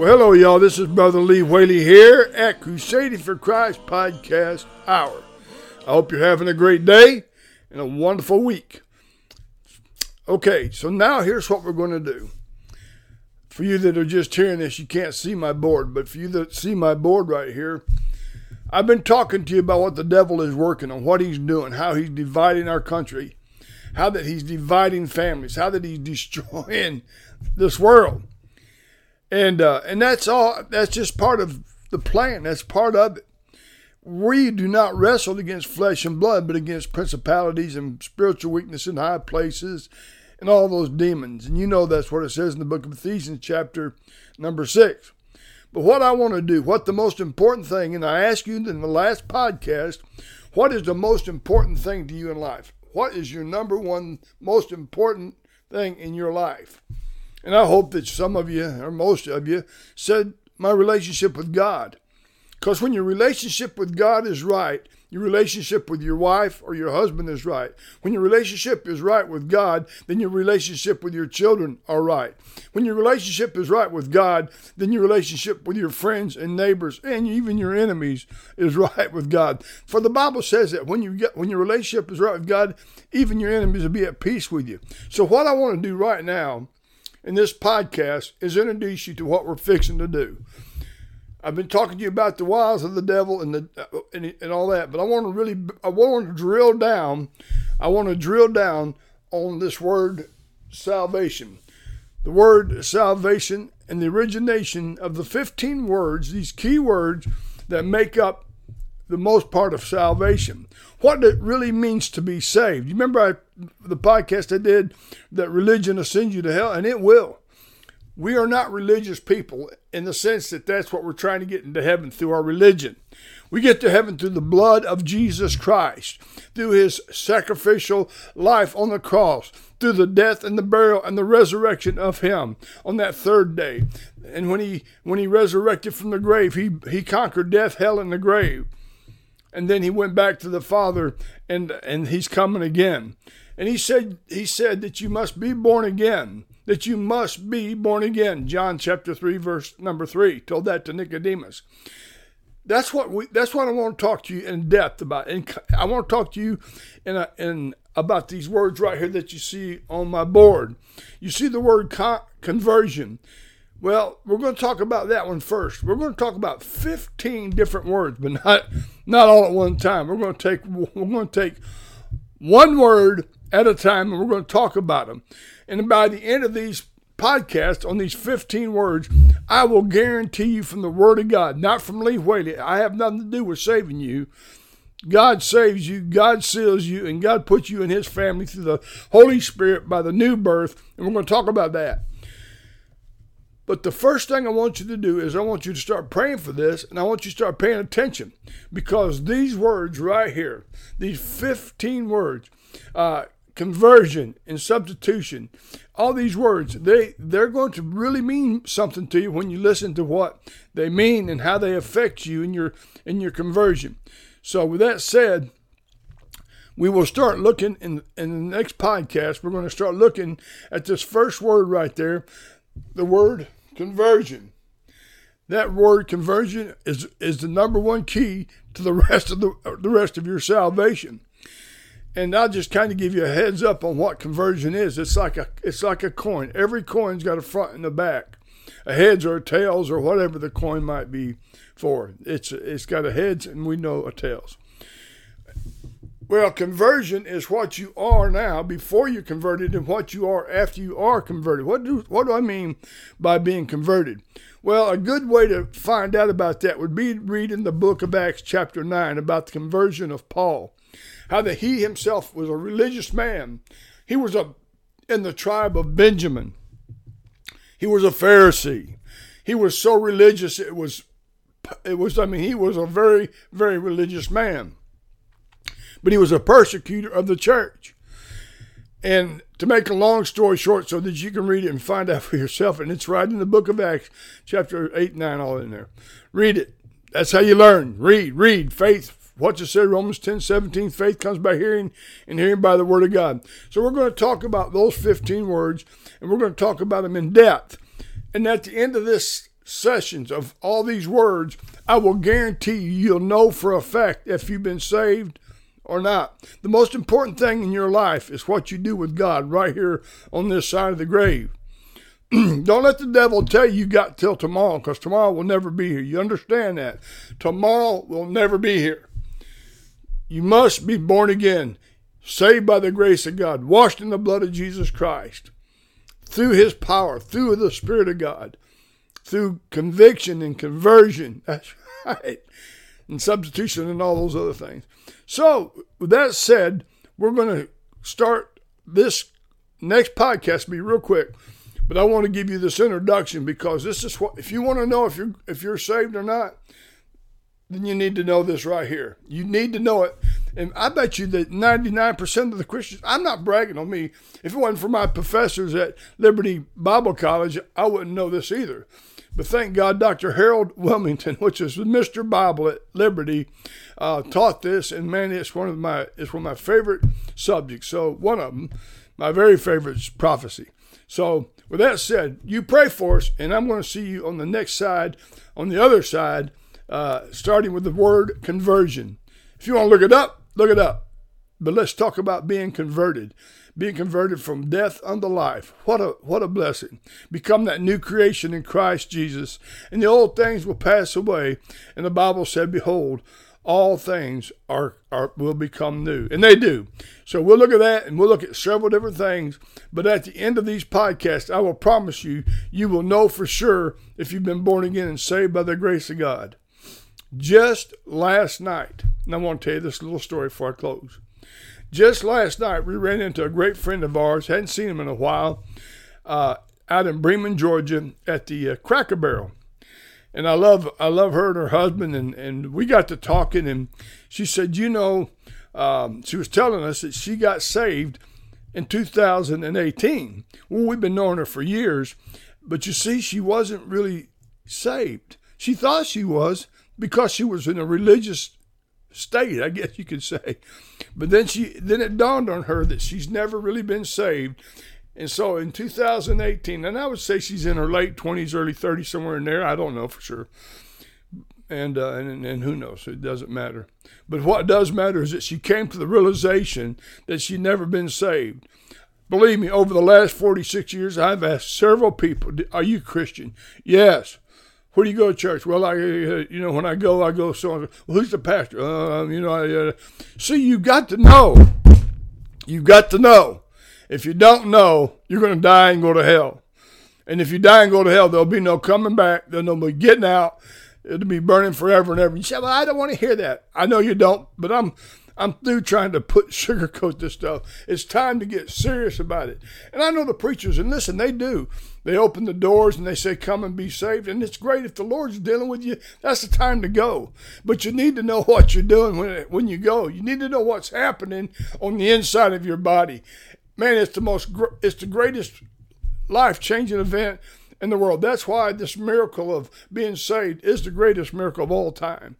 Well, hello, y'all. This is Brother Lee Whaley here at Crusading for Christ Podcast Hour. I hope you're having a great day and a wonderful week. Okay, so now here's what we're going to do. For you that are just hearing this, you can't see my board, but for you that see my board right here, I've been talking to you about what the devil is working on, what he's doing, how he's dividing our country, how that he's dividing families, how that he's destroying this world and uh, and that's all. That's just part of the plan. That's part of it. We do not wrestle against flesh and blood, but against principalities and spiritual weakness in high places, and all those demons. And you know that's what it says in the book of Ephesians, chapter number six. But what I want to do, what the most important thing, and I asked you in the last podcast, what is the most important thing to you in life? What is your number one most important thing in your life? And I hope that some of you, or most of you, said my relationship with God. Because when your relationship with God is right, your relationship with your wife or your husband is right. When your relationship is right with God, then your relationship with your children are right. When your relationship is right with God, then your relationship with your friends and neighbors and even your enemies is right with God. For the Bible says that when you get when your relationship is right with God, even your enemies will be at peace with you. So what I want to do right now in this podcast is introduce you to what we're fixing to do. I've been talking to you about the wiles of the devil and the uh, and, and all that, but I want to really I want to drill down. I want to drill down on this word salvation. The word salvation and the origination of the 15 words, these key words that make up the most part of salvation. What it really means to be saved. You remember I, the podcast I did that religion will send you to hell, and it will. We are not religious people in the sense that that's what we're trying to get into heaven through our religion. We get to heaven through the blood of Jesus Christ, through his sacrificial life on the cross, through the death and the burial and the resurrection of him on that third day. And when he when he resurrected from the grave, he he conquered death, hell, and the grave and then he went back to the father and and he's coming again. And he said he said that you must be born again that you must be born again. John chapter 3 verse number 3 told that to nicodemus. That's what we that's what i want to talk to you in depth about. And i want to talk to you in a, in about these words right here that you see on my board. You see the word con- conversion. Well, we're going to talk about that one first. We're going to talk about 15 different words, but not not all at one time. We're going to take we're going to take one word at a time and we're going to talk about them. And by the end of these podcasts on these 15 words, I will guarantee you from the word of God, not from Lee Whaley. I have nothing to do with saving you. God saves you, God seals you, and God puts you in his family through the Holy Spirit by the new birth. And we're going to talk about that. But the first thing I want you to do is I want you to start praying for this and I want you to start paying attention because these words right here, these 15 words, uh, conversion and substitution, all these words, they, they're going to really mean something to you when you listen to what they mean and how they affect you in your, in your conversion. So with that said, we will start looking in, in the next podcast. We're going to start looking at this first word right there, the word conversion. That word conversion is, is the number one key to the rest of the, the rest of your salvation. And I'll just kind of give you a heads up on what conversion is. It's like a it's like a coin. Every coin's got a front and a back, a heads or a tails or whatever the coin might be for. It's it's got a heads and we know a tails. Well, conversion is what you are now before you're converted and what you are after you are converted. What do, what do I mean by being converted? Well, a good way to find out about that would be reading the book of Acts, chapter 9, about the conversion of Paul. How that he himself was a religious man. He was a, in the tribe of Benjamin. He was a Pharisee. He was so religious, it was, it was, I mean, he was a very, very religious man but he was a persecutor of the church. And to make a long story short, so that you can read it and find out for yourself, and it's right in the book of Acts, chapter 8 9, all in there. Read it. That's how you learn. Read, read. Faith, what you say, Romans 10 17, faith comes by hearing, and hearing by the word of God. So we're going to talk about those 15 words, and we're going to talk about them in depth. And at the end of this sessions of all these words, I will guarantee you you'll know for a fact if you've been saved or not. The most important thing in your life is what you do with God right here on this side of the grave. Don't let the devil tell you you got till tomorrow because tomorrow will never be here. You understand that? Tomorrow will never be here. You must be born again, saved by the grace of God, washed in the blood of Jesus Christ, through his power, through the Spirit of God, through conviction and conversion. That's right. And substitution and all those other things. So, with that said, we're going to start this next podcast, be real quick. But I want to give you this introduction because this is what if you want to know if you're if you're saved or not, then you need to know this right here. You need to know it. And I bet you that 99% of the Christians, I'm not bragging on me. If it wasn't for my professors at Liberty Bible College, I wouldn't know this either. But thank God, Dr. Harold Willmington, which is Mr. Bible at Liberty, uh, taught this, and man, it's one of my it's one of my favorite subjects. So one of them, my very favorite is prophecy. So with that said, you pray for us, and I'm going to see you on the next side, on the other side, uh, starting with the word conversion. If you want to look it up, look it up. But let's talk about being converted, being converted from death unto life. What a what a blessing! Become that new creation in Christ Jesus, and the old things will pass away. And the Bible said, "Behold, all things are, are will become new. And they do. So we'll look at that and we'll look at several different things. But at the end of these podcasts, I will promise you, you will know for sure if you've been born again and saved by the grace of God. Just last night, and I want to tell you this little story before I close. Just last night, we ran into a great friend of ours, hadn't seen him in a while, uh, out in Bremen, Georgia, at the uh, Cracker Barrel and I love I love her and her husband, and and we got to talking, and she said, you know, um, she was telling us that she got saved in 2018. Well, we've been knowing her for years, but you see, she wasn't really saved. She thought she was because she was in a religious state, I guess you could say. But then she then it dawned on her that she's never really been saved, and so in 2018, and I would say she's in her late 20s, early 30s, somewhere in there. I don't know for sure. And, uh, and, and who knows? It doesn't matter. But what does matter is that she came to the realization that she'd never been saved. Believe me, over the last 46 years, I've asked several people, Are you Christian? Yes. Where do you go to church? Well, I, uh, you know, when I go, I go so. Well, who's the pastor? Uh, you know, I, uh, see, you got to know. You got to know if you don't know, you're going to die and go to hell. And if you die and go to hell, there'll be no coming back. There'll be no be getting out. It'll be burning forever and ever. You say, well, I don't want to hear that. I know you don't, but I'm I'm through trying to put sugarcoat this stuff. It's time to get serious about it. And I know the preachers, and listen, they do. They open the doors and they say, Come and be saved. And it's great if the Lord's dealing with you, that's the time to go. But you need to know what you're doing when, when you go. You need to know what's happening on the inside of your body man, it's the most, it's the greatest life changing event in the world. That's why this miracle of being saved is the greatest miracle of all time.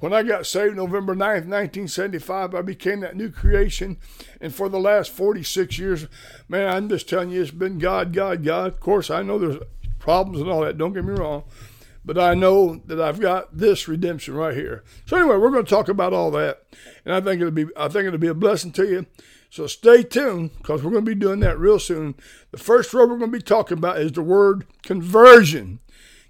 When I got saved November 9th, 1975, I became that new creation. And for the last 46 years, man, I'm just telling you, it's been God, God, God. Of course, I know there's problems and all that, don't get me wrong. But I know that I've got this redemption right here. So anyway, we're going to talk about all that. And I think it'll be I think it'll be a blessing to you. So stay tuned because we're going to be doing that real soon. The first word we're going to be talking about is the word conversion.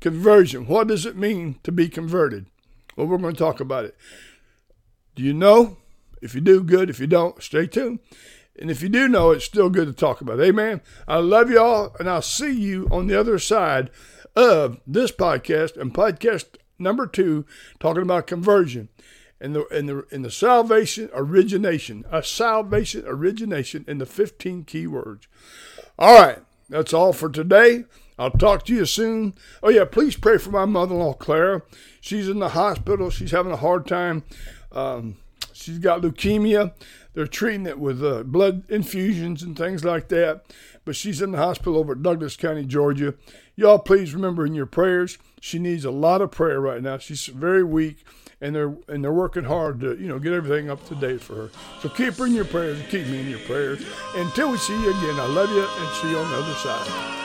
Conversion. What does it mean to be converted? Well, we're going to talk about it. Do you know? If you do, good. If you don't, stay tuned. And if you do know, it's still good to talk about. Amen. I love you all, and I'll see you on the other side of this podcast and podcast number two, talking about conversion in the in the in the salvation origination, a salvation origination in the 15 key words. All right, that's all for today. I'll talk to you soon. Oh yeah, please pray for my mother-in-law Clara. She's in the hospital. She's having a hard time. Um, she's got leukemia. They're treating it with uh, blood infusions and things like that. But she's in the hospital over at Douglas County, Georgia. Y'all, please remember in your prayers. She needs a lot of prayer right now. She's very weak and they're and they're working hard to you know get everything up to date for her. So keep her in your prayers and keep me in your prayers. Until we see you again, I love you and see you on the other side.